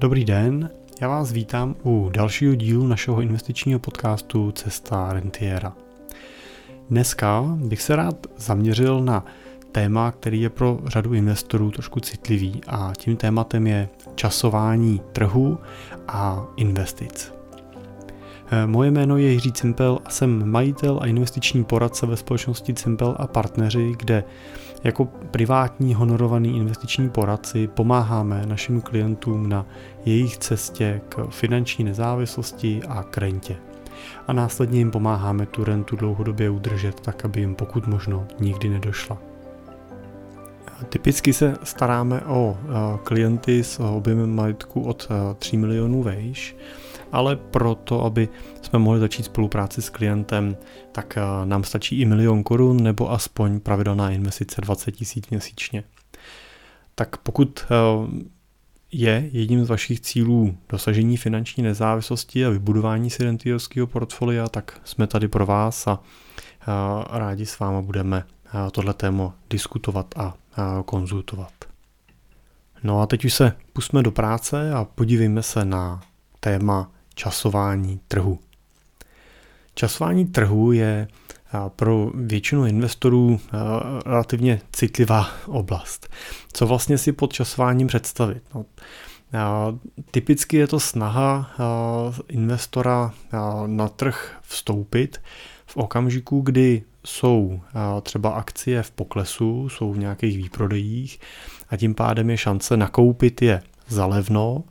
Dobrý den, já vás vítám u dalšího dílu našeho investičního podcastu Cesta Rentiera. Dneska bych se rád zaměřil na téma, který je pro řadu investorů trošku citlivý a tím tématem je časování trhu a investic. Eh, moje jméno je Jiří Cimpel a jsem majitel a investiční poradce ve společnosti Cimpel a partneři, kde jako privátní honorovaný investiční poradci pomáháme našim klientům na jejich cestě k finanční nezávislosti a k rentě. A následně jim pomáháme tu rentu dlouhodobě udržet tak, aby jim pokud možno nikdy nedošla. Typicky se staráme o eh, klienty s objemem majetku od 3 eh, milionů vejš ale proto, aby jsme mohli začít spolupráci s klientem, tak eh, nám stačí i milion korun nebo aspoň pravidelná investice 20 tisíc měsíčně. Tak pokud eh, je jedním z vašich cílů dosažení finanční nezávislosti a vybudování si rentierského portfolia, tak jsme tady pro vás a eh, rádi s váma budeme tohle téma diskutovat a konzultovat. No a teď už se pusme do práce a podívejme se na téma časování trhu. Časování trhu je pro většinu investorů relativně citlivá oblast. Co vlastně si pod časováním představit? No, typicky je to snaha investora na trh vstoupit v okamžiku, kdy jsou třeba akcie v poklesu, jsou v nějakých výprodejích a tím pádem je šance nakoupit je za levno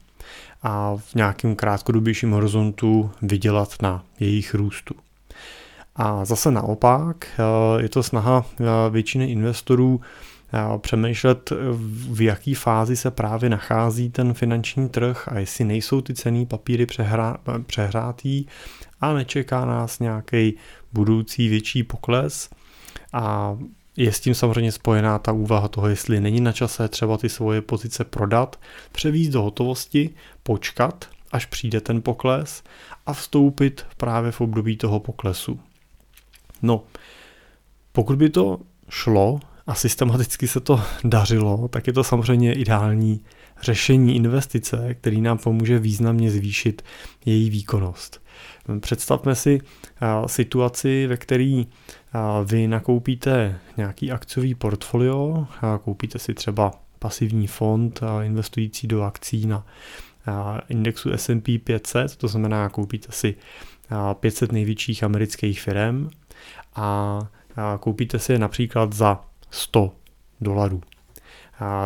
a v nějakém krátkodobějším horizontu vydělat na jejich růstu. A zase naopak eh, je to snaha eh, většiny investorů eh, přemýšlet, v jaký fázi se právě nachází ten finanční trh a jestli nejsou ty cený papíry přehrá, přehrátý a nečeká nás nějaký budoucí větší pokles a je s tím samozřejmě spojená ta úvaha toho, jestli není na čase třeba ty svoje pozice prodat, převízt do hotovosti, počkat, až přijde ten pokles a vstoupit právě v období toho poklesu. No, pokud by to šlo a systematicky se to dařilo, tak je to samozřejmě ideální řešení investice, který nám pomůže významně zvýšit její výkonnost. Představme si situaci, ve které vy nakoupíte nějaký akciový portfolio, koupíte si třeba pasivní fond investující do akcí na indexu S&P 500, to znamená koupíte si 500 největších amerických firm a koupíte si je například za 100 dolarů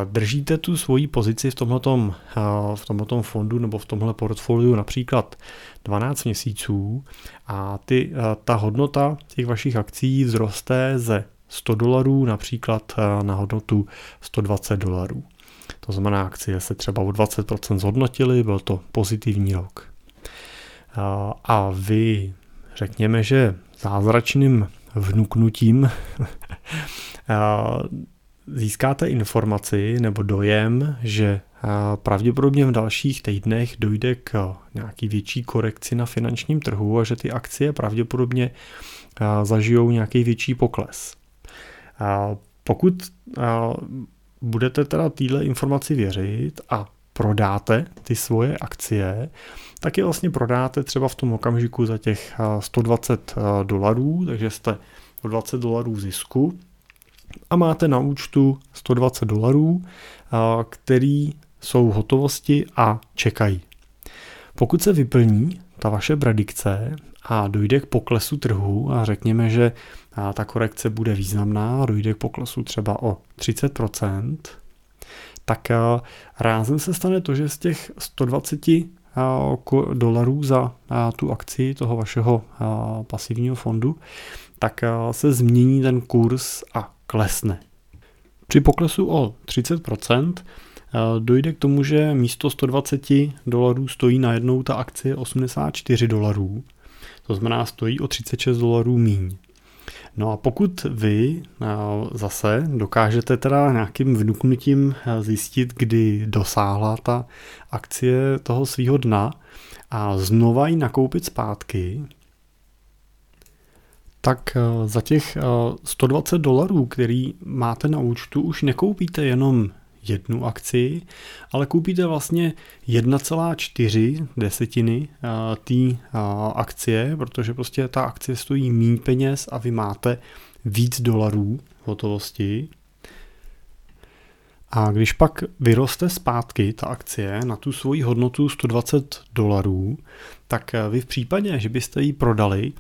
držíte tu svoji pozici v tomhletom, v tomhletom fondu nebo v tomhle portfoliu například 12 měsíců a ty, ta hodnota těch vašich akcí vzroste ze 100 dolarů například na hodnotu 120 dolarů. To znamená, akcie se třeba o 20% zhodnotily, byl to pozitivní rok. A vy, řekněme, že zázračným vnuknutím získáte informaci nebo dojem, že pravděpodobně v dalších týdnech dojde k nějaký větší korekci na finančním trhu a že ty akcie pravděpodobně zažijou nějaký větší pokles. Pokud budete teda téhle informaci věřit a prodáte ty svoje akcie, tak je vlastně prodáte třeba v tom okamžiku za těch 120 dolarů, takže jste o 20 dolarů zisku a máte na účtu 120 dolarů, který jsou v hotovosti a čekají. Pokud se vyplní ta vaše predikce a dojde k poklesu trhu a řekněme, že ta korekce bude významná, dojde k poklesu třeba o 30%, tak rázem se stane to, že z těch 120 dolarů za tu akci toho vašeho pasivního fondu, tak se změní ten kurz a klesne. Při poklesu o 30% eh, dojde k tomu, že místo 120 dolarů stojí najednou ta akcie 84 dolarů. To znamená, stojí o 36 dolarů míň. No a pokud vy eh, zase dokážete teda nějakým vnuknutím eh, zjistit, kdy dosáhla ta akcie toho svého dna a znova ji nakoupit zpátky, tak za těch 120 dolarů, který máte na účtu, už nekoupíte jenom jednu akci, ale koupíte vlastně 1,4 desetiny té akcie, protože prostě ta akcie stojí méně peněz a vy máte víc dolarů hotovosti. A když pak vyroste zpátky ta akcie na tu svoji hodnotu 120 dolarů, tak vy v případě, že byste ji prodali,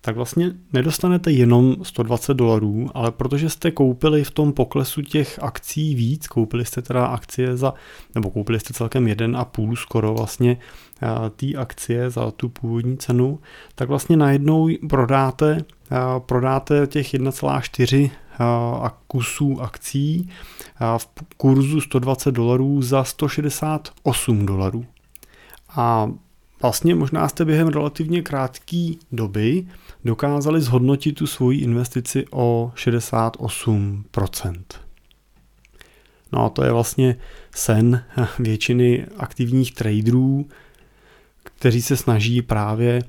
tak vlastně nedostanete jenom 120 dolarů, ale protože jste koupili v tom poklesu těch akcí víc, koupili jste teda akcie za, nebo koupili jste celkem jeden a půl skoro vlastně eh, té akcie za tu původní cenu, tak vlastně najednou prodáte, eh, prodáte těch 1,4 eh, kusů akcí v kurzu 120 dolarů za 168 dolarů. A vlastně možná jste během relativně krátké doby dokázali zhodnotit tu svoji investici o 68%. No a to je vlastně sen většiny aktivních traderů, kteří se snaží právě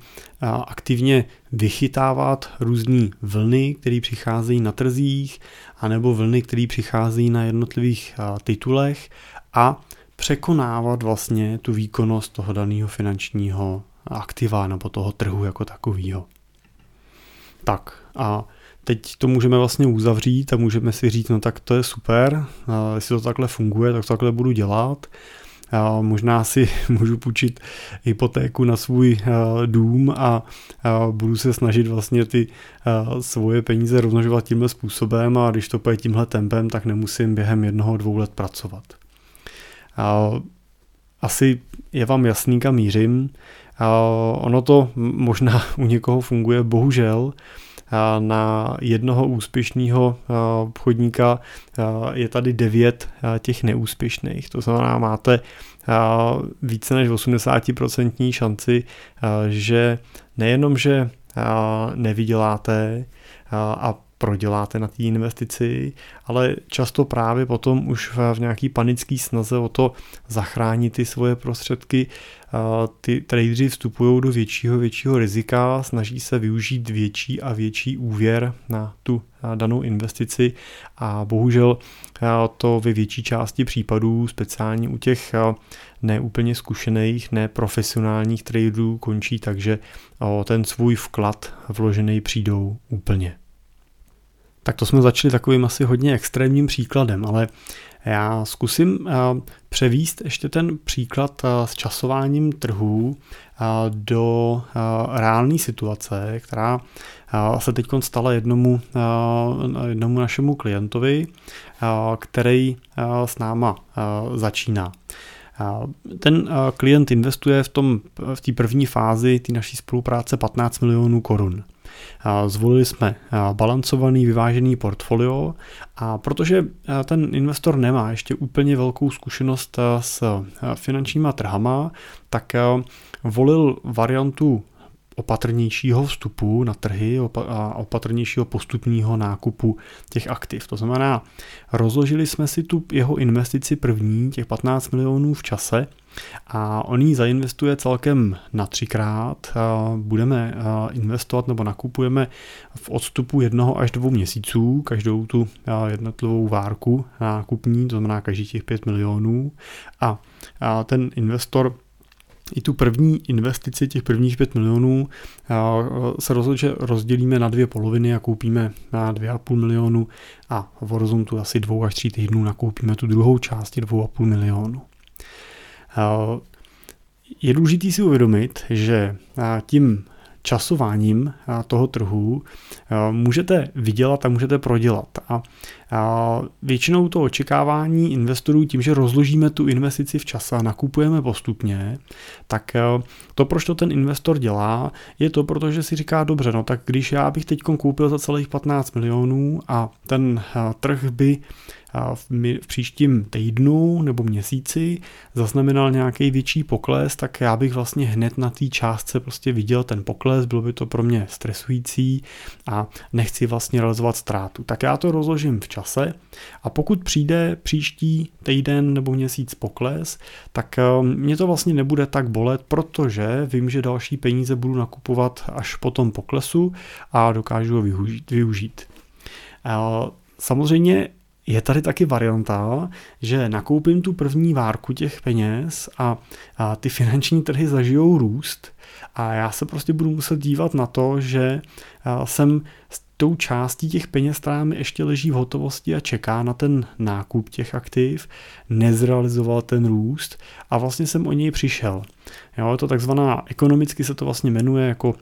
aktivně vychytávat různé vlny, které přicházejí na trzích, anebo vlny, které přicházejí na jednotlivých titulech a překonávat vlastně tu výkonnost toho daného finančního aktiva nebo toho trhu jako takového. Tak a teď to můžeme vlastně uzavřít a můžeme si říct, no tak to je super, jestli to takhle funguje, tak to takhle budu dělat. A možná si můžu půjčit hypotéku na svůj dům a budu se snažit vlastně ty svoje peníze rozmnožovat tímhle způsobem a když to půjde tímhle tempem, tak nemusím během jednoho, dvou let pracovat. Asi je vám jasný, kam mířím. Ono to možná u někoho funguje, bohužel na jednoho úspěšného obchodníka je tady devět těch neúspěšných. To znamená, máte více než 80% šanci, že nejenom, že nevyděláte a proděláte na té investici, ale často právě potom už v, nějaký panický snaze o to zachránit ty svoje prostředky, ty tradeři vstupují do většího většího rizika, snaží se využít větší a větší úvěr na tu danou investici a bohužel to ve větší části případů, speciálně u těch neúplně zkušených, neprofesionálních traderů končí tak, že ten svůj vklad vložený přijdou úplně. Tak to jsme začali takovým asi hodně extrémním příkladem, ale já zkusím eh, převíst ještě ten příklad eh, s časováním trhů eh, do reálné situace, která se teď stala jednomu, jednomu našemu klientovi, který s náma začíná. Ten klient investuje v, tom, v té první fázi té naší spolupráce 15 milionů korun. Zvolili jsme balancovaný, vyvážený portfolio. A protože ten investor nemá ještě úplně velkou zkušenost s finančníma trhama, tak volil variantu opatrnějšího vstupu na trhy a opatrnějšího postupního nákupu těch aktiv. To znamená, rozložili jsme si tu jeho investici první, těch 15 milionů v čase a on ji zainvestuje celkem na třikrát. Budeme investovat nebo nakupujeme v odstupu jednoho až dvou měsíců každou tu jednotlivou várku nákupní, to znamená každý těch 5 milionů a ten investor i tu první investici, těch prvních 5 milionů, se rozhodl, že rozdělíme na dvě poloviny a koupíme na 2,5 milionu a v horizontu asi dvou až tří týdnů nakoupíme tu druhou část 2,5 milionu. Je důležité si uvědomit, že tím časováním toho trhu můžete vydělat a můžete prodělat. A většinou to očekávání investorů tím, že rozložíme tu investici v čase a nakupujeme postupně, tak to, proč to ten investor dělá, je to, protože si říká, dobře, no tak když já bych teď koupil za celých 15 milionů a ten trh by v, v příštím týdnu nebo měsíci zaznamenal nějaký větší pokles, tak já bych vlastně hned na té částce prostě viděl ten pokles, bylo by to pro mě stresující a nechci vlastně realizovat ztrátu. Tak já to rozložím v čase a pokud přijde příští týden nebo měsíc pokles, tak eh, mě to vlastně nebude tak bolet, protože vím, že další peníze budu nakupovat až po tom poklesu a dokážu ho využít. samozřejmě je tady taky varianta, že nakoupím tu první várku těch peněz a, a ty finanční trhy zažijou růst a já se prostě budu muset dívat na to, že jsem tou částí těch peněz, která mi ještě leží v hotovosti a čeká na ten nákup těch aktiv, nezrealizoval ten růst a vlastně jsem o něj přišel. Jo, je to takzvaná, ekonomicky se to vlastně jmenuje jako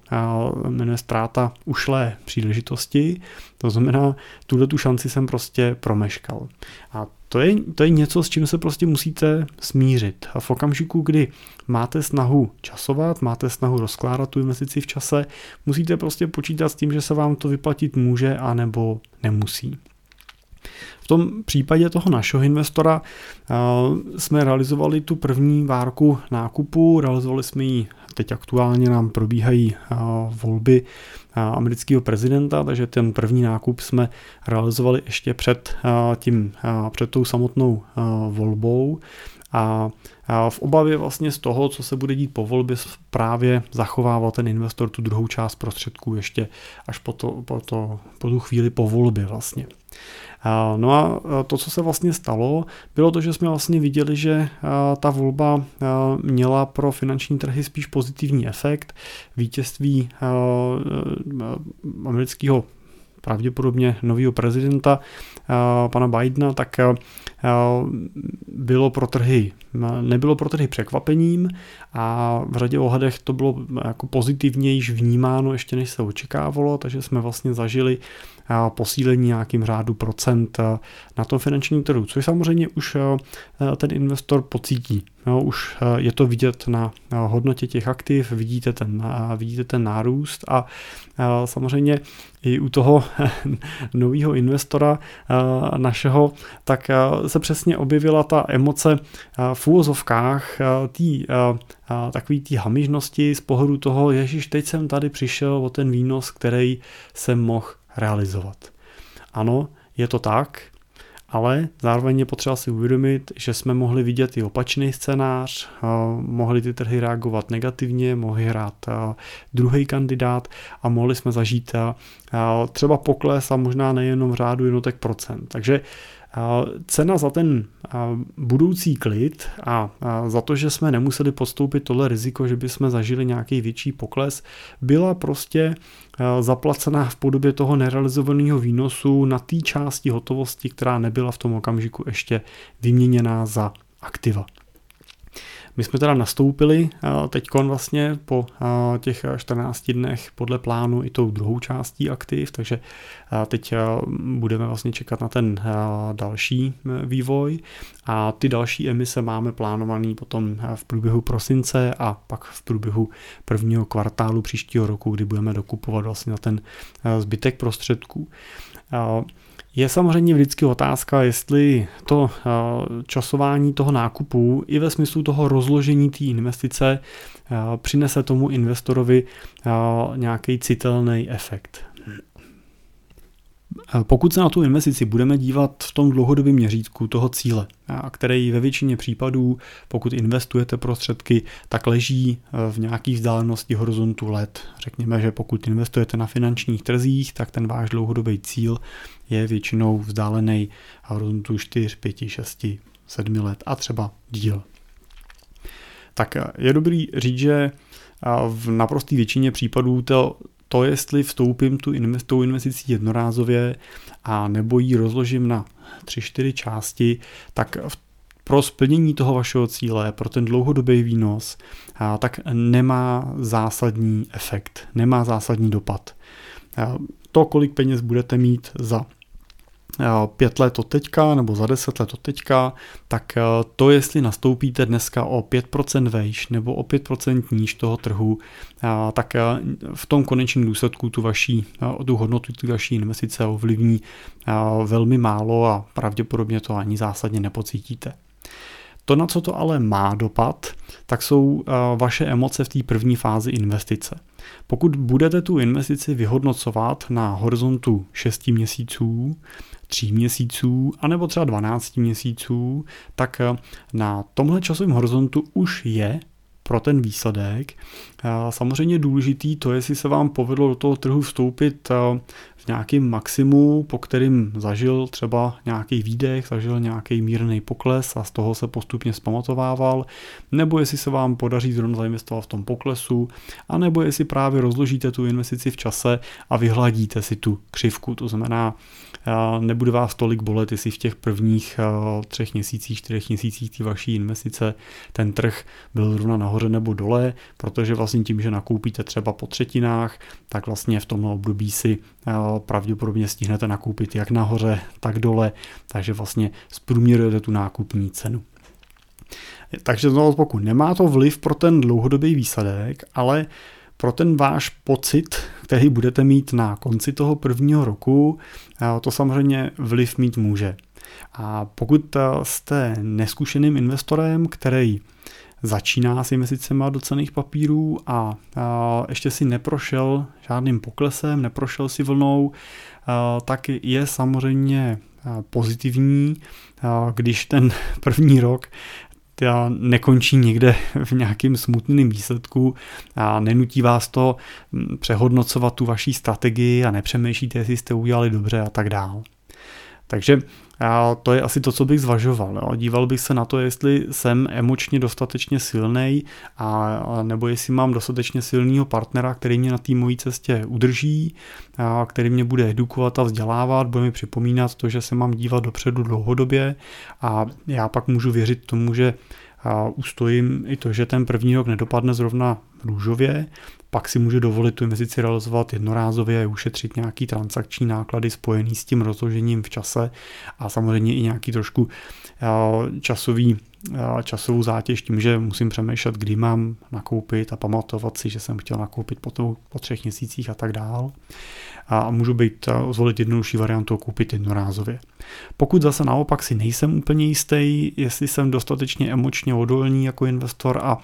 jmenuje ztráta ušlé příležitosti, to znamená, tuhle tu šanci jsem prostě promeškal. A to je, to je něco, s čím se prostě musíte smířit. A v okamžiku, kdy máte snahu časovat, máte snahu rozkládat tu investici v čase, musíte prostě počítat s tím, že se vám to vyplatit může a nebo nemusí. V tom případě toho našeho investora uh, jsme realizovali tu první várku nákupu, realizovali jsme ji teď aktuálně nám probíhají volby amerického prezidenta, takže ten první nákup jsme realizovali ještě před, tím, před tou samotnou volbou a v obavě vlastně z toho, co se bude dít po volbě, právě zachovával ten investor tu druhou část prostředků ještě až po, to, po, to, po tu chvíli po volbě vlastně. No a to, co se vlastně stalo, bylo to, že jsme vlastně viděli, že ta volba měla pro finanční trhy spíš pozitivní efekt. Vítězství amerického pravděpodobně nového prezidenta, pana Bidena, tak bylo pro trhy, nebylo pro trhy překvapením a v řadě ohledech to bylo jako pozitivně již vnímáno ještě než se očekávalo, takže jsme vlastně zažili posílení nějakým řádu procent na tom finančním trhu, což samozřejmě už ten investor pocítí. No, už je to vidět na hodnotě těch aktiv, vidíte ten, vidíte ten nárůst a samozřejmě i u toho nového investora našeho, tak se přesně objevila ta emoce v úvozovkách tý, takový té hamižnosti z pohledu toho, ježiš, teď jsem tady přišel o ten výnos, který jsem mohl realizovat. Ano, je to tak, ale zároveň je potřeba si uvědomit, že jsme mohli vidět i opačný scénář, mohli ty trhy reagovat negativně, mohli hrát druhý kandidát a mohli jsme zažít třeba pokles a možná nejenom v řádu jednotek procent. Takže Cena za ten budoucí klid a za to, že jsme nemuseli podstoupit tohle riziko, že bychom zažili nějaký větší pokles, byla prostě zaplacená v podobě toho nerealizovaného výnosu na té části hotovosti, která nebyla v tom okamžiku ještě vyměněná za aktiva. My jsme teda nastoupili eh, teď vlastně po eh, těch 14 dnech podle plánu i tou druhou částí aktiv, takže eh, teď budeme vlastně čekat na ten další vývoj a ty další emise máme plánovaný potom v průběhu prosince a pak v průběhu prvního kvartálu příštího roku, kdy budeme dokupovat vlastně na ten zbytek prostředků. Je samozřejmě vždycky otázka, jestli to eh, časování toho nákupu i ve smyslu toho rozložení té investice eh, přinese tomu investorovi eh, nějaký citelný efekt. Pokud se na tu investici budeme dívat v tom dlouhodobém měřítku toho cíle, který ve většině případů, pokud investujete prostředky, tak leží v nějaké vzdálenosti horizontu let. Řekněme, že pokud investujete na finančních trzích, tak ten váš dlouhodobý cíl je většinou vzdálený horizontu 4, 5, 6, 7 let a třeba díl. Tak je dobrý říct, že v naprosté většině případů to, to jestli vstoupím tu invest, tou investicí jednorázově a nebo ji rozložím na 3-4 části, tak pro splnění toho vašeho cíle, pro ten dlouhodobý výnos, tak nemá zásadní efekt, nemá zásadní dopad. To, kolik peněz budete mít za pět let od teďka nebo za deset let od teďka, tak eh, to, jestli nastoupíte dneska o 5% vejš nebo o 5% níž toho trhu, eh, tak eh, v tom konečném důsledku tu vaší, tu hodnotu tu vaší investice ovlivní velmi málo a pravděpodobně to ani zásadně nepocítíte. To, na co to ale má dopad, tak jsou vaše emoce v té první fázi investice. Pokud budete tu investici vyhodnocovat na horizontu 6 měsíců, 3 měsíců, anebo třeba 12 měsíců, tak na tomhle časovém horizontu už je pro ten výsledek. Samozřejmě důležitý to, jestli se vám povedlo do toho trhu vstoupit v nějakým maximu, po kterým zažil třeba nějaký výdech, zažil nějaký mírný pokles a z toho se postupně zpamatovával, nebo jestli se vám podaří zrovna zainvestovat v tom poklesu, anebo jestli právě rozložíte tu investici v čase a vyhladíte si tu křivku. To znamená, nebude vás tolik bolet, jestli v těch prvních třech měsících, čtyřech měsících té vaší investice ten trh byl zrovna nahoře nebo dole, protože vlastně tím, že nakoupíte třeba po třetinách, tak vlastně v tom období si pravděpodobně stihnete nakoupit jak nahoře, tak dole, takže vlastně zprůměrujete tu nákupní cenu. Takže znovu pokud nemá to vliv pro ten dlouhodobý výsledek, ale pro ten váš pocit, který budete mít na konci toho prvního roku, to samozřejmě vliv mít může. A pokud jste neskušeným investorem, který začíná s investicemi do cených papírů a, ještě si neprošel žádným poklesem, neprošel si vlnou, tak je samozřejmě pozitivní, když ten první rok nekončí někde v nějakým smutným výsledku a nenutí vás to přehodnocovat tu vaší strategii a nepřemýšlíte, jestli jste udělali dobře a tak dál. Takže a to je asi to, co bych zvažoval. Jo. Díval bych se na to, jestli jsem emočně dostatečně silný, a, nebo jestli mám dostatečně silného partnera, který mě na té mojí cestě udrží, a, který mě bude edukovat a vzdělávat, bude mi připomínat to, že se mám dívat dopředu dlouhodobě a já pak můžu věřit tomu, že a ustojím i to, že ten první rok nedopadne zrovna růžově, pak si může dovolit tu investici realizovat jednorázově a ušetřit nějaký transakční náklady spojený s tím rozložením v čase a samozřejmě i nějaký trošku časový časovou zátěž tím, že musím přemýšlet, kdy mám nakoupit a pamatovat si, že jsem chtěl nakoupit po, to, po třech měsících a tak dál. A můžu být zvolit jednodušší variantu koupit jednorázově. Pokud zase naopak si nejsem úplně jistý, jestli jsem dostatečně emočně odolný jako investor a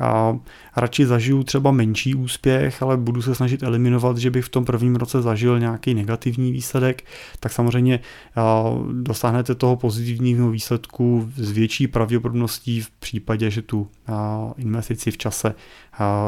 a radši zažiju třeba menší úspěch, ale budu se snažit eliminovat, že bych v tom prvním roce zažil nějaký negativní výsledek, tak samozřejmě dosáhnete toho pozitivního výsledku s větší pravděpodobností v případě, že tu investici v čase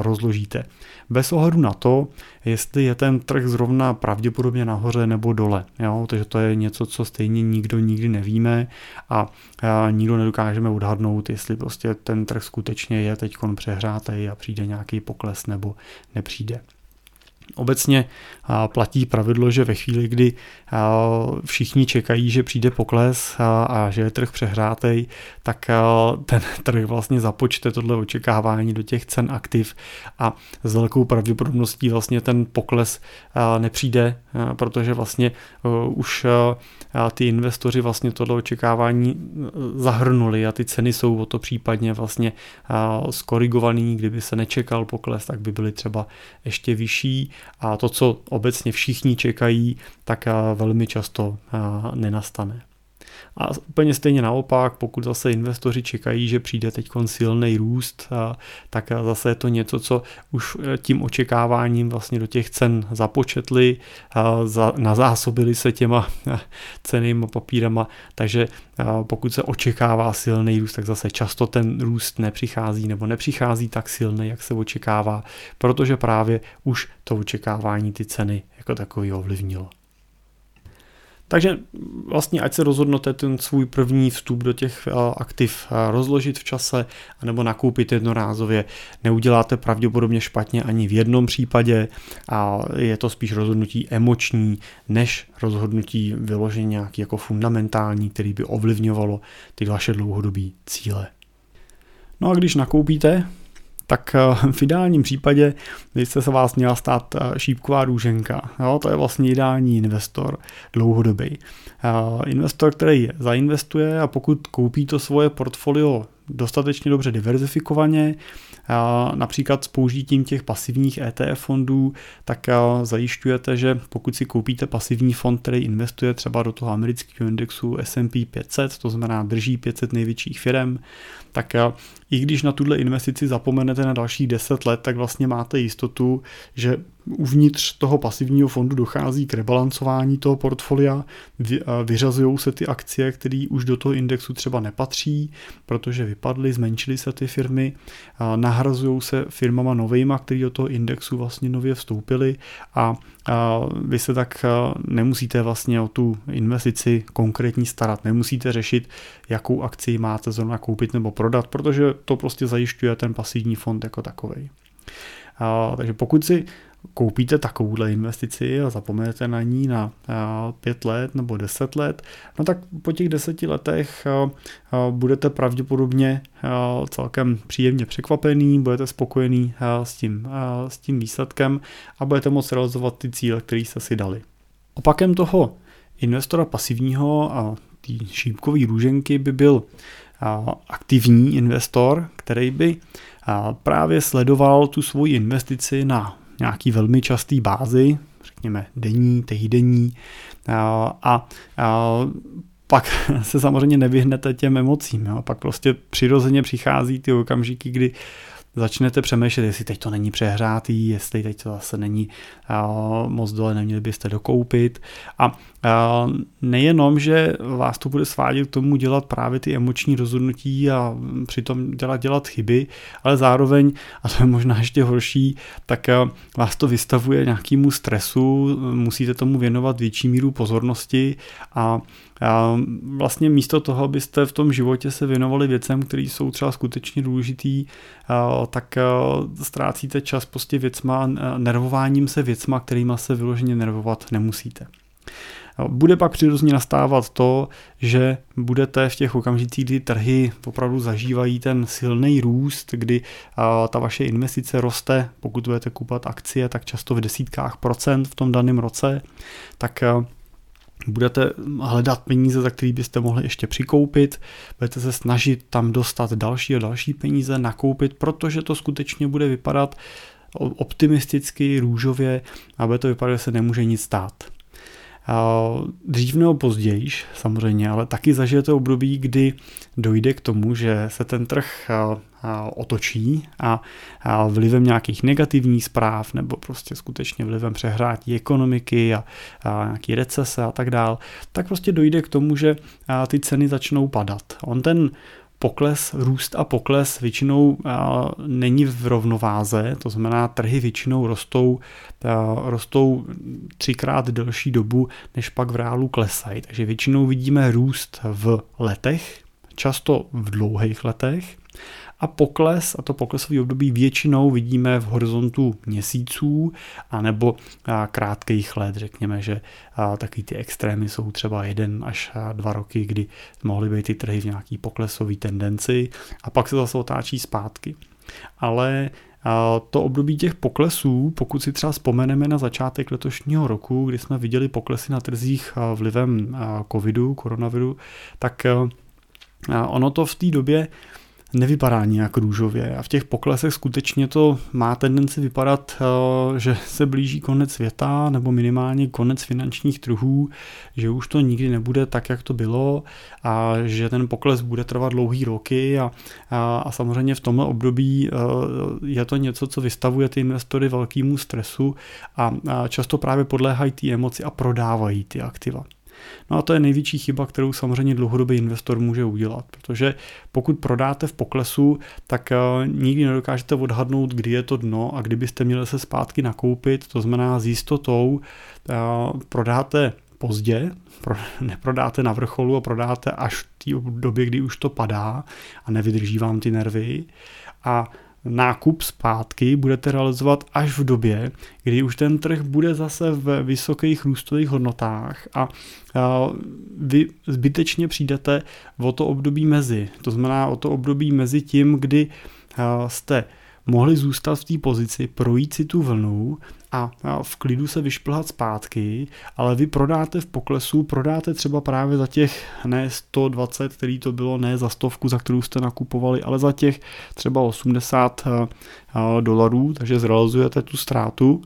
rozložíte. Bez ohledu na to, jestli je ten trh zrovna pravděpodobně nahoře nebo dole. Jo? Takže to je něco, co stejně nikdo nikdy nevíme a, a nikdo nedokážeme odhadnout, jestli prostě ten trh skutečně je teď přehrátý a přijde nějaký pokles nebo nepřijde. Obecně platí pravidlo, že ve chvíli, kdy všichni čekají, že přijde pokles a že je trh přehrátej, tak ten trh vlastně započte tohle očekávání do těch cen aktiv a s velkou pravděpodobností vlastně ten pokles nepřijde, protože vlastně už ty investoři vlastně tohle očekávání zahrnuli a ty ceny jsou o to případně vlastně skorigovaný, kdyby se nečekal pokles, tak by byly třeba ještě vyšší a to, co obecně všichni čekají, tak velmi často nenastane. A úplně stejně naopak, pokud zase investoři čekají, že přijde teď silný růst, tak zase je to něco, co už e, tím očekáváním vlastně do těch cen započetli, nazásobili se těma cenými papírama, takže pokud se očekává silný růst, tak zase často ten růst nepřichází nebo nepřichází tak silný, jak se očekává, protože právě už to očekávání ty ceny jako takový ovlivnilo. Takže vlastně ať se rozhodnete ten svůj první vstup do těch eh, aktiv eh, rozložit v čase nebo nakoupit jednorázově, neuděláte pravděpodobně špatně ani v jednom případě a je to spíš rozhodnutí emoční, než rozhodnutí vyloženě nějaký jako fundamentální, který by ovlivňovalo ty vaše dlouhodobé cíle. No a když nakoupíte, tak eh, v ideálním případě byste se vás měla stát eh, šípková růženka. Jo? To je vlastně ideální investor dlouhodobý. Eh, investor, který zainvestuje a pokud koupí to svoje portfolio dostatečně dobře diverzifikovaně, například s použitím těch pasivních ETF fondů, tak zajišťujete, že pokud si koupíte pasivní fond, který investuje třeba do toho amerického indexu S&P 500, to znamená drží 500 největších firm, tak i když na tuhle investici zapomenete na dalších 10 let, tak vlastně máte jistotu, že uvnitř toho pasivního fondu dochází k rebalancování toho portfolia, vyřazují se ty akcie, které už do toho indexu třeba nepatří, protože vypadly, zmenšily se ty firmy, nahrazují se firmama novejma, které do toho indexu vlastně nově vstoupily. A vy se tak nemusíte vlastně o tu investici konkrétní starat, nemusíte řešit, jakou akci máte zrovna koupit nebo prodat, protože to prostě zajišťuje ten pasivní fond jako takový. Takže pokud si koupíte takovouhle investici a zapomenete na ní na pět let nebo deset let, no tak po těch deseti letech budete pravděpodobně celkem příjemně překvapený, budete spokojený s tím, s tím výsledkem a budete moct realizovat ty cíle, které jste si dali. Opakem toho investora pasivního a té šípkové růženky by byl aktivní investor, který by právě sledoval tu svoji investici na nějaký velmi častý bázi, řekněme denní, týdenní a, a, pak se samozřejmě nevyhnete těm emocím. Jo. Pak prostě přirozeně přichází ty okamžiky, kdy začnete přemýšlet, jestli teď to není přehrátý, jestli teď to zase není uh, moc dole, neměli byste dokoupit. A uh, nejenom, že vás to bude svádět k tomu dělat právě ty emoční rozhodnutí a přitom dělat, dělat chyby, ale zároveň, a to je možná ještě horší, tak uh, vás to vystavuje nějakému stresu, musíte tomu věnovat větší míru pozornosti a vlastně místo toho, abyste v tom životě se věnovali věcem, které jsou třeba skutečně důležitý, tak ztrácíte čas prostě věcma, nervováním se věcma, kterýma se vyloženě nervovat nemusíte. Bude pak přirozeně nastávat to, že budete v těch okamžicích, kdy trhy opravdu zažívají ten silný růst, kdy ta vaše investice roste, pokud budete kupovat akcie, tak často v desítkách procent v tom daném roce, tak budete hledat peníze, za které byste mohli ještě přikoupit, budete se snažit tam dostat další a další peníze, nakoupit, protože to skutečně bude vypadat optimisticky, růžově a bude to vypadat, že se nemůže nic stát. Dřív nebo později, samozřejmě, ale taky zažijete období, kdy dojde k tomu, že se ten trh otočí a vlivem nějakých negativních zpráv nebo prostě skutečně vlivem přehrátí ekonomiky a, a nějaký recese a tak dál, tak prostě dojde k tomu, že ty ceny začnou padat. On ten pokles, růst a pokles většinou není v rovnováze, to znamená trhy většinou rostou, rostou třikrát delší dobu, než pak v reálu klesají. Takže většinou vidíme růst v letech, často v dlouhých letech a pokles, a to poklesový období většinou vidíme v horizontu měsíců anebo krátkých let, řekněme, že taky ty extrémy jsou třeba jeden až dva roky, kdy mohly být ty trhy v nějaký poklesový tendenci a pak se zase otáčí zpátky. Ale to období těch poklesů, pokud si třeba vzpomeneme na začátek letošního roku, kdy jsme viděli poklesy na trzích vlivem covidu, koronaviru, tak ono to v té době nevypadá nějak růžově a v těch poklesech skutečně to má tendenci vypadat, eh, že se blíží konec světa nebo minimálně konec finančních trhů, že už to nikdy nebude tak, jak to bylo a že ten pokles bude trvat dlouhý roky a, a, a samozřejmě v tomhle období eh, je to něco, co vystavuje ty investory velkému stresu a, a často právě podléhají ty emoci a prodávají ty aktiva. No a to je největší chyba, kterou samozřejmě dlouhodobý investor může udělat, protože pokud prodáte v poklesu, tak uh, nikdy nedokážete odhadnout, kdy je to dno a kdybyste měli se zpátky nakoupit, to znamená s jistotou uh, prodáte pozdě, pro, neprodáte na vrcholu a prodáte až v té době, kdy už to padá a nevydrží vám ty nervy. A nákup zpátky budete realizovat až v době, kdy už ten trh bude zase v vysokých růstových hodnotách a vy zbytečně přijdete o to období mezi. To znamená o to období mezi tím, kdy jste mohli zůstat v té pozici, projít si tu vlnu a v klidu se vyšplhat zpátky, ale vy prodáte v poklesu, prodáte třeba právě za těch ne 120, který to bylo, ne za stovku, za kterou jste nakupovali, ale za těch třeba 80 eh, eh, dolarů, takže zrealizujete tu ztrátu,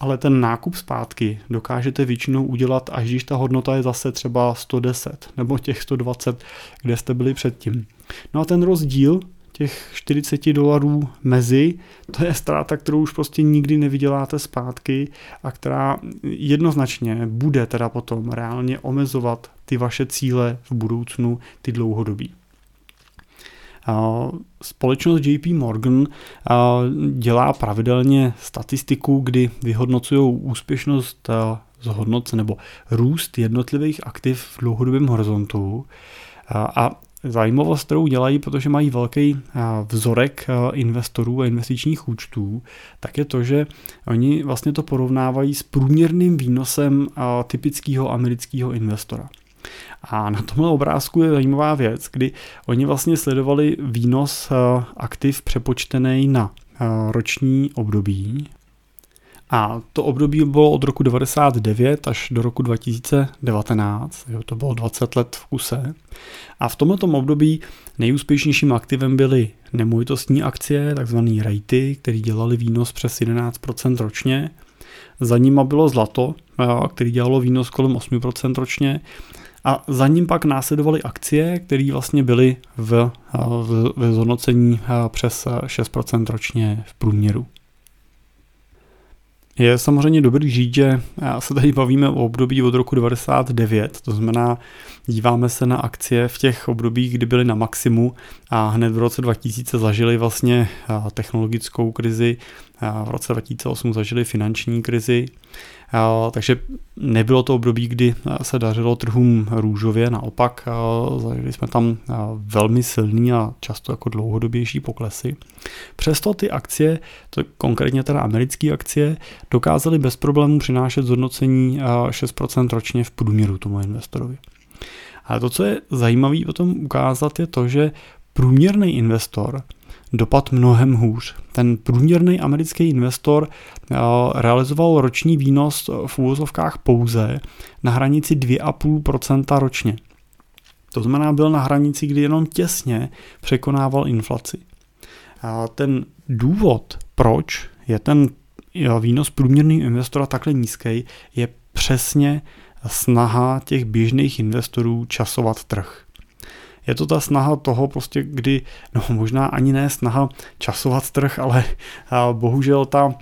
ale ten nákup zpátky dokážete většinou udělat, až když ta hodnota je zase třeba 110 nebo těch 120, kde jste byli předtím. No a ten rozdíl těch 40 dolarů mezi, to je ztráta, kterou už prostě nikdy nevyděláte zpátky a která jednoznačně bude teda potom reálně omezovat ty vaše cíle v budoucnu, ty dlouhodobí. Společnost JP Morgan dělá pravidelně statistiku, kdy vyhodnocují úspěšnost zhodnoce nebo růst jednotlivých aktiv v dlouhodobém horizontu. A zajímavost, kterou dělají, protože mají velký vzorek investorů a investičních účtů, tak je to, že oni vlastně to porovnávají s průměrným výnosem typického amerického investora. A na tomhle obrázku je zajímavá věc, kdy oni vlastně sledovali výnos aktiv přepočtený na roční období a to období bylo od roku 99 až do roku 2019, jo, to bylo 20 let v kuse. A v tomto období nejúspěšnějším aktivem byly nemovitostní akcie, takzvané rejty, které dělali výnos přes 11% ročně. Za nima bylo zlato, který dělalo výnos kolem 8% ročně. A za ním pak následovaly akcie, které vlastně byly v, v, v zhodnocení přes 6% ročně v průměru. Je samozřejmě dobrý říct, že se tady bavíme o období od roku 99, to znamená, díváme se na akcie v těch obdobích, kdy byly na maximu a hned v roce 2000 zažili vlastně technologickou krizi, v roce 2008 zažili finanční krizi takže nebylo to období, kdy se dařilo trhům růžově, naopak zažili jsme tam velmi silný a často jako dlouhodobější poklesy. Přesto ty akcie, to konkrétně teda americké akcie, dokázaly bez problémů přinášet zhodnocení 6% ročně v průměru tomu investorovi. Ale to, co je zajímavé o tom ukázat, je to, že průměrný investor dopad mnohem hůř. Ten průměrný americký investor eh, realizoval roční výnos v úvozovkách pouze na hranici 2,5% ročně. To znamená, byl na hranici, kdy jenom těsně překonával inflaci. A ten důvod, proč je ten výnos průměrný investora takhle nízký, je přesně snaha těch běžných investorů časovat trh je to ta snaha toho prostě, kdy, no možná ani ne snaha časovat trh, ale bohužel ta,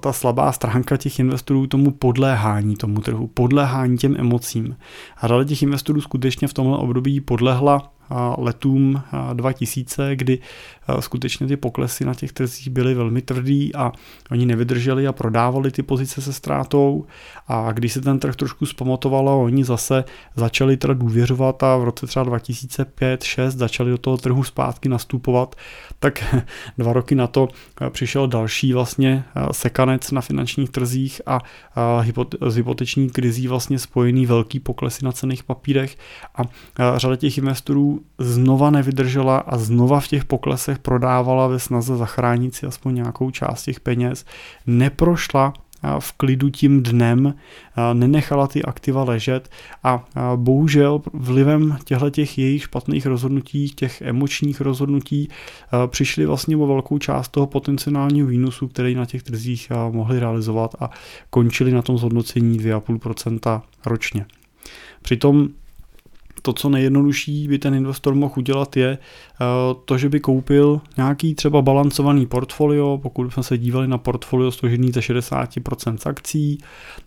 ta slabá stránka těch investorů tomu podléhání tomu trhu, podléhání těm emocím. A řada těch investorů skutečně v tomhle období podlehla letům 2000, kdy skutečně ty poklesy na těch trzích byly velmi tvrdý a oni nevydrželi a prodávali ty pozice se ztrátou. A když se ten trh trošku zpamatovalo, oni zase začali teda důvěřovat a v roce třeba 2005-2006 začali do toho trhu zpátky nastupovat, tak dva roky na to přišel další vlastně sekanec na finančních trzích a z hypoteční krizí vlastně spojený velký poklesy na cených papírech a řada těch investorů znova nevydržela a znova v těch poklesech prodávala ve snaze zachránit si aspoň nějakou část těch peněz, neprošla v klidu tím dnem, nenechala ty aktiva ležet a bohužel vlivem těchto těch jejich špatných rozhodnutí, těch emočních rozhodnutí, přišli vlastně o velkou část toho potenciálního výnosu, který na těch trzích mohli realizovat a končili na tom zhodnocení 2,5% ročně. Přitom to, co nejjednodušší by ten investor mohl udělat, je eh, to, že by koupil nějaký třeba balancovaný portfolio, pokud jsme se dívali na portfolio složený ze 60% z akcí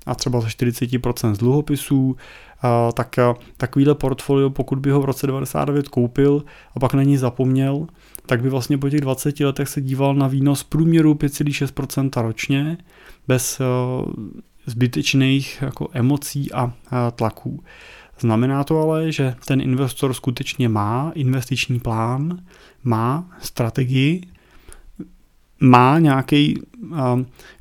a třeba ze 40% z dluhopisů, eh, tak eh, takovýhle portfolio, pokud by ho v roce 99 koupil a pak na ní zapomněl, tak by vlastně po těch 20 letech se díval na výnos průměru 5,6% ročně, bez zbytečných jako emocí a tlaků. Znamená to ale, že ten investor skutečně má investiční plán, má strategii, má nějaký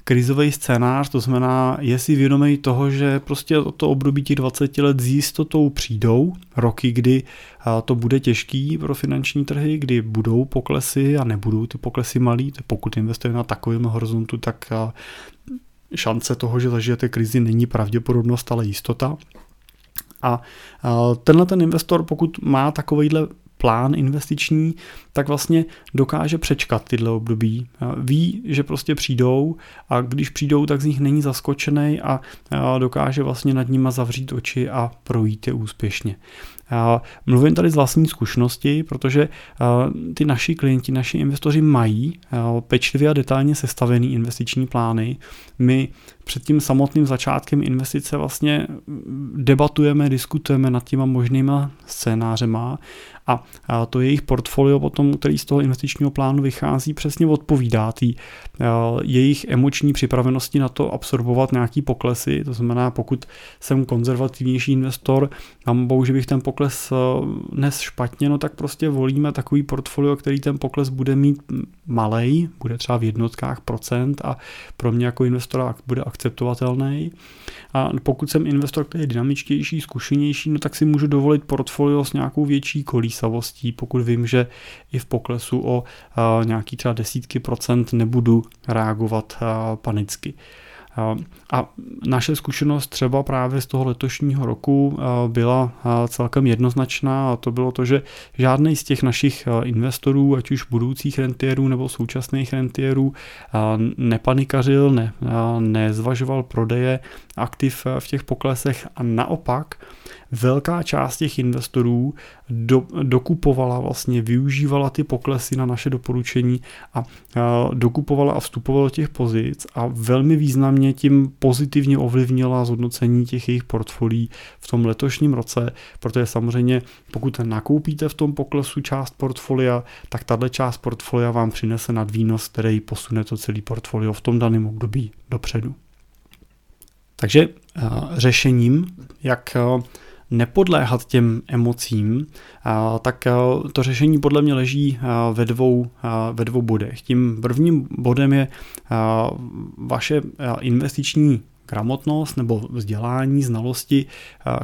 krizový scénář, to znamená, je si vědomý toho, že prostě to období těch 20 let s jistotou přijdou, roky, kdy uh, to bude těžký pro finanční trhy, kdy budou poklesy a nebudou ty poklesy malý, pokud investuje na takovém horizontu, tak uh, šance toho, že zažijete krizi, není pravděpodobnost, ale jistota. A tenhle ten investor, pokud má takovýhle plán investiční, tak vlastně dokáže přečkat tyhle období. Ví, že prostě přijdou a když přijdou, tak z nich není zaskočený a dokáže vlastně nad nima zavřít oči a projít je úspěšně. Mluvím tady z vlastní zkušenosti, protože ty naši klienti, naši investoři mají pečlivě a detailně sestavený investiční plány. My před tím samotným začátkem investice vlastně debatujeme, diskutujeme nad těma možnýma scénářema a to jejich portfolio potom, který z toho investičního plánu vychází, přesně odpovídá tý jejich emoční připravenosti na to absorbovat nějaký poklesy, to znamená, pokud jsem konzervativnější investor, mám bohu, že bych ten pokles nes špatně, no tak prostě volíme takový portfolio, který ten pokles bude mít malej, bude třeba v jednotkách procent a pro mě jako investora bude akceptovatelný. A pokud jsem investor, který je dynamičtější, zkušenější, no tak si můžu dovolit portfolio s nějakou větší kolísavostí, pokud vím, že i v poklesu o nějaký třeba desítky procent nebudu reagovat panicky. A naše zkušenost třeba právě z toho letošního roku byla celkem jednoznačná a to bylo to, že žádný z těch našich investorů, ať už budoucích rentierů nebo současných rentierů, nepanikařil, ne, nezvažoval prodeje aktiv v těch poklesech a naopak velká část těch investorů do, dokupovala vlastně, využívala ty poklesy na naše doporučení a, a dokupovala a vstupovala do těch pozic a velmi významně tím pozitivně ovlivnila zhodnocení těch jejich portfolií v tom letošním roce, protože samozřejmě pokud nakoupíte v tom poklesu část portfolia, tak tahle část portfolia vám přinese nadvýnos, který posune to celý portfolio v tom daném období dopředu. Takže řešením, jak nepodléhat těm emocím, tak to řešení podle mě leží ve dvou, ve dvou bodech. Tím prvním bodem je vaše investiční gramotnost nebo vzdělání, znalosti,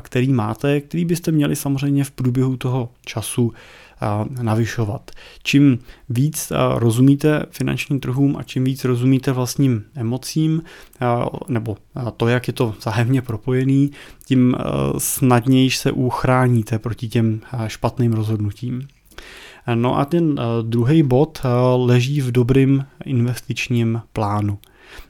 který máte, který byste měli samozřejmě v průběhu toho času navyšovat. Čím víc rozumíte finančním trhům a čím víc rozumíte vlastním emocím, nebo to, jak je to zájemně propojený, tím snadněji se uchráníte proti těm špatným rozhodnutím. No a ten druhý bod leží v dobrým investičním plánu.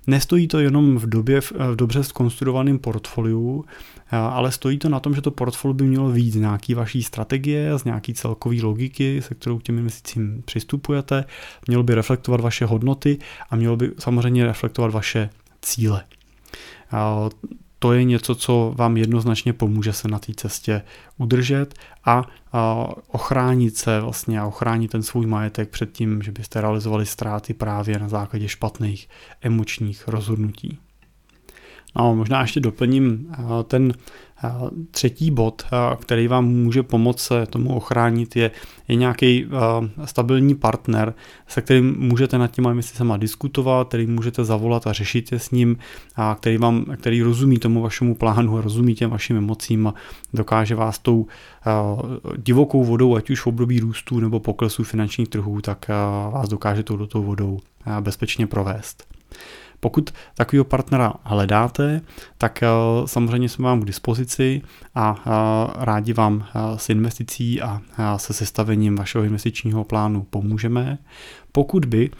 Nestojí to jenom v, době, v dobře skonstruovaném portfoliu, ale stojí to na tom, že to portfolio by mělo víc nějaký vaší strategie, z nějaký celkový logiky, se kterou k těm investicím přistupujete, mělo by reflektovat vaše hodnoty a mělo by samozřejmě reflektovat vaše cíle to je něco, co vám jednoznačně pomůže se na té cestě udržet a, ochránit se vlastně a ochránit ten svůj majetek před tím, že byste realizovali ztráty právě na základě špatných emočních rozhodnutí. No, možná ještě doplním ten Třetí bod, který vám může pomoct tomu ochránit, je, je nějaký stabilní partner, se kterým můžete nad těma investicemi diskutovat, který můžete zavolat a řešit je s ním, a který, vám, který rozumí tomu vašemu plánu, rozumí těm vašim emocím a dokáže vás tou divokou vodou, ať už v období růstu nebo poklesu finančních trhů, tak vás dokáže tou do tou vodou bezpečně provést. Pokud takového partnera hledáte, tak eh, samozřejmě jsme vám k dispozici a eh, rádi vám eh, s investicí a se sestavením vašeho investičního plánu pomůžeme. Pokud by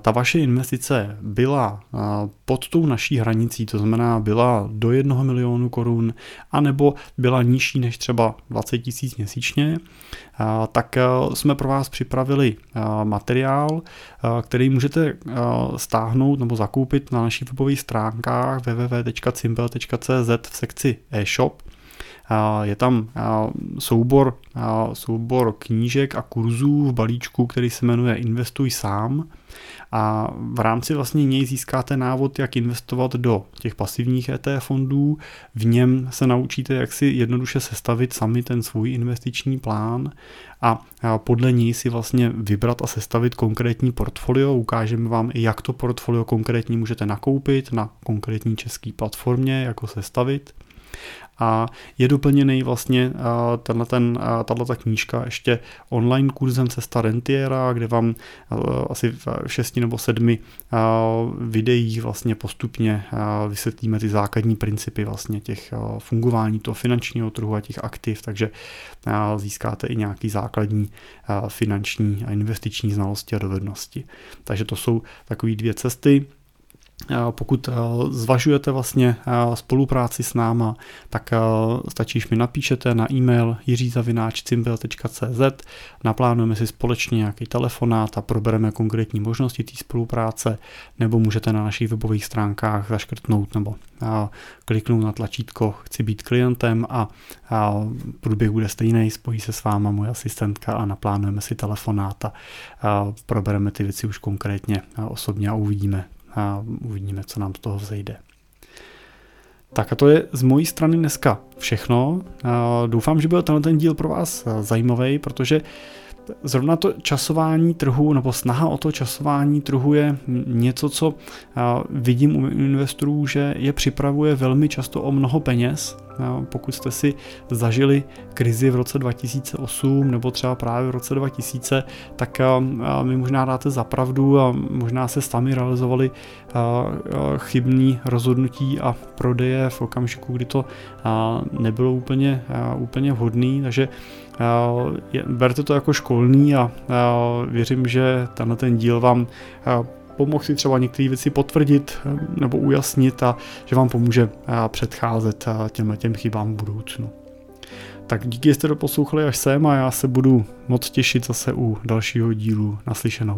ta vaše investice byla pod tou naší hranicí, to znamená byla do 1 milionu korun, anebo byla nižší než třeba 20 tisíc měsíčně, tak jsme pro vás připravili materiál, který můžete stáhnout nebo zakoupit na našich webových stránkách www.cimbel.cz v sekci e-shop je tam soubor, soubor knížek a kurzů v balíčku, který se jmenuje Investuj sám a v rámci vlastně něj získáte návod, jak investovat do těch pasivních ETF fondů. V něm se naučíte, jak si jednoduše sestavit sami ten svůj investiční plán a podle něj si vlastně vybrat a sestavit konkrétní portfolio. Ukážeme vám, jak to portfolio konkrétní můžete nakoupit na konkrétní české platformě, jako sestavit a je doplněný vlastně tenhle ten, tato knížka ještě online kurzem Cesta Rentiera, kde vám asi v šesti nebo sedmi videích vlastně postupně vysvětlíme ty základní principy vlastně těch fungování toho finančního trhu a těch aktiv, takže získáte i nějaký základní finanční a investiční znalosti a dovednosti. Takže to jsou takové dvě cesty, pokud zvažujete vlastně spolupráci s náma, tak stačí, když mi napíšete na e-mail jiřizavináčcimbel.cz, naplánujeme si společně nějaký telefonát a probereme konkrétní možnosti té spolupráce, nebo můžete na našich webových stránkách zaškrtnout nebo kliknout na tlačítko chci být klientem a průběh bude stejný, spojí se s váma moje asistentka a naplánujeme si telefonát a probereme ty věci už konkrétně osobně a uvidíme, a uvidíme, co nám z toho vzejde. Tak a to je z mojí strany dneska všechno. Doufám, že byl tenhle ten díl pro vás zajímavý, protože Zrovna to časování trhu nebo snaha o to časování trhu je něco, co vidím u investorů, že je připravuje velmi často o mnoho peněz. Pokud jste si zažili krizi v roce 2008 nebo třeba právě v roce 2000, tak mi možná dáte za pravdu a možná se sami realizovali chybný rozhodnutí a prodeje v okamžiku, kdy to nebylo úplně, úplně vhodný, takže berte to jako školní a věřím, že tenhle ten díl vám pomohl si třeba některé věci potvrdit nebo ujasnit a že vám pomůže předcházet těm, těm chybám v budoucnu. Tak díky, že jste to poslouchali až sem a já se budu moc těšit zase u dalšího dílu naslyšenou.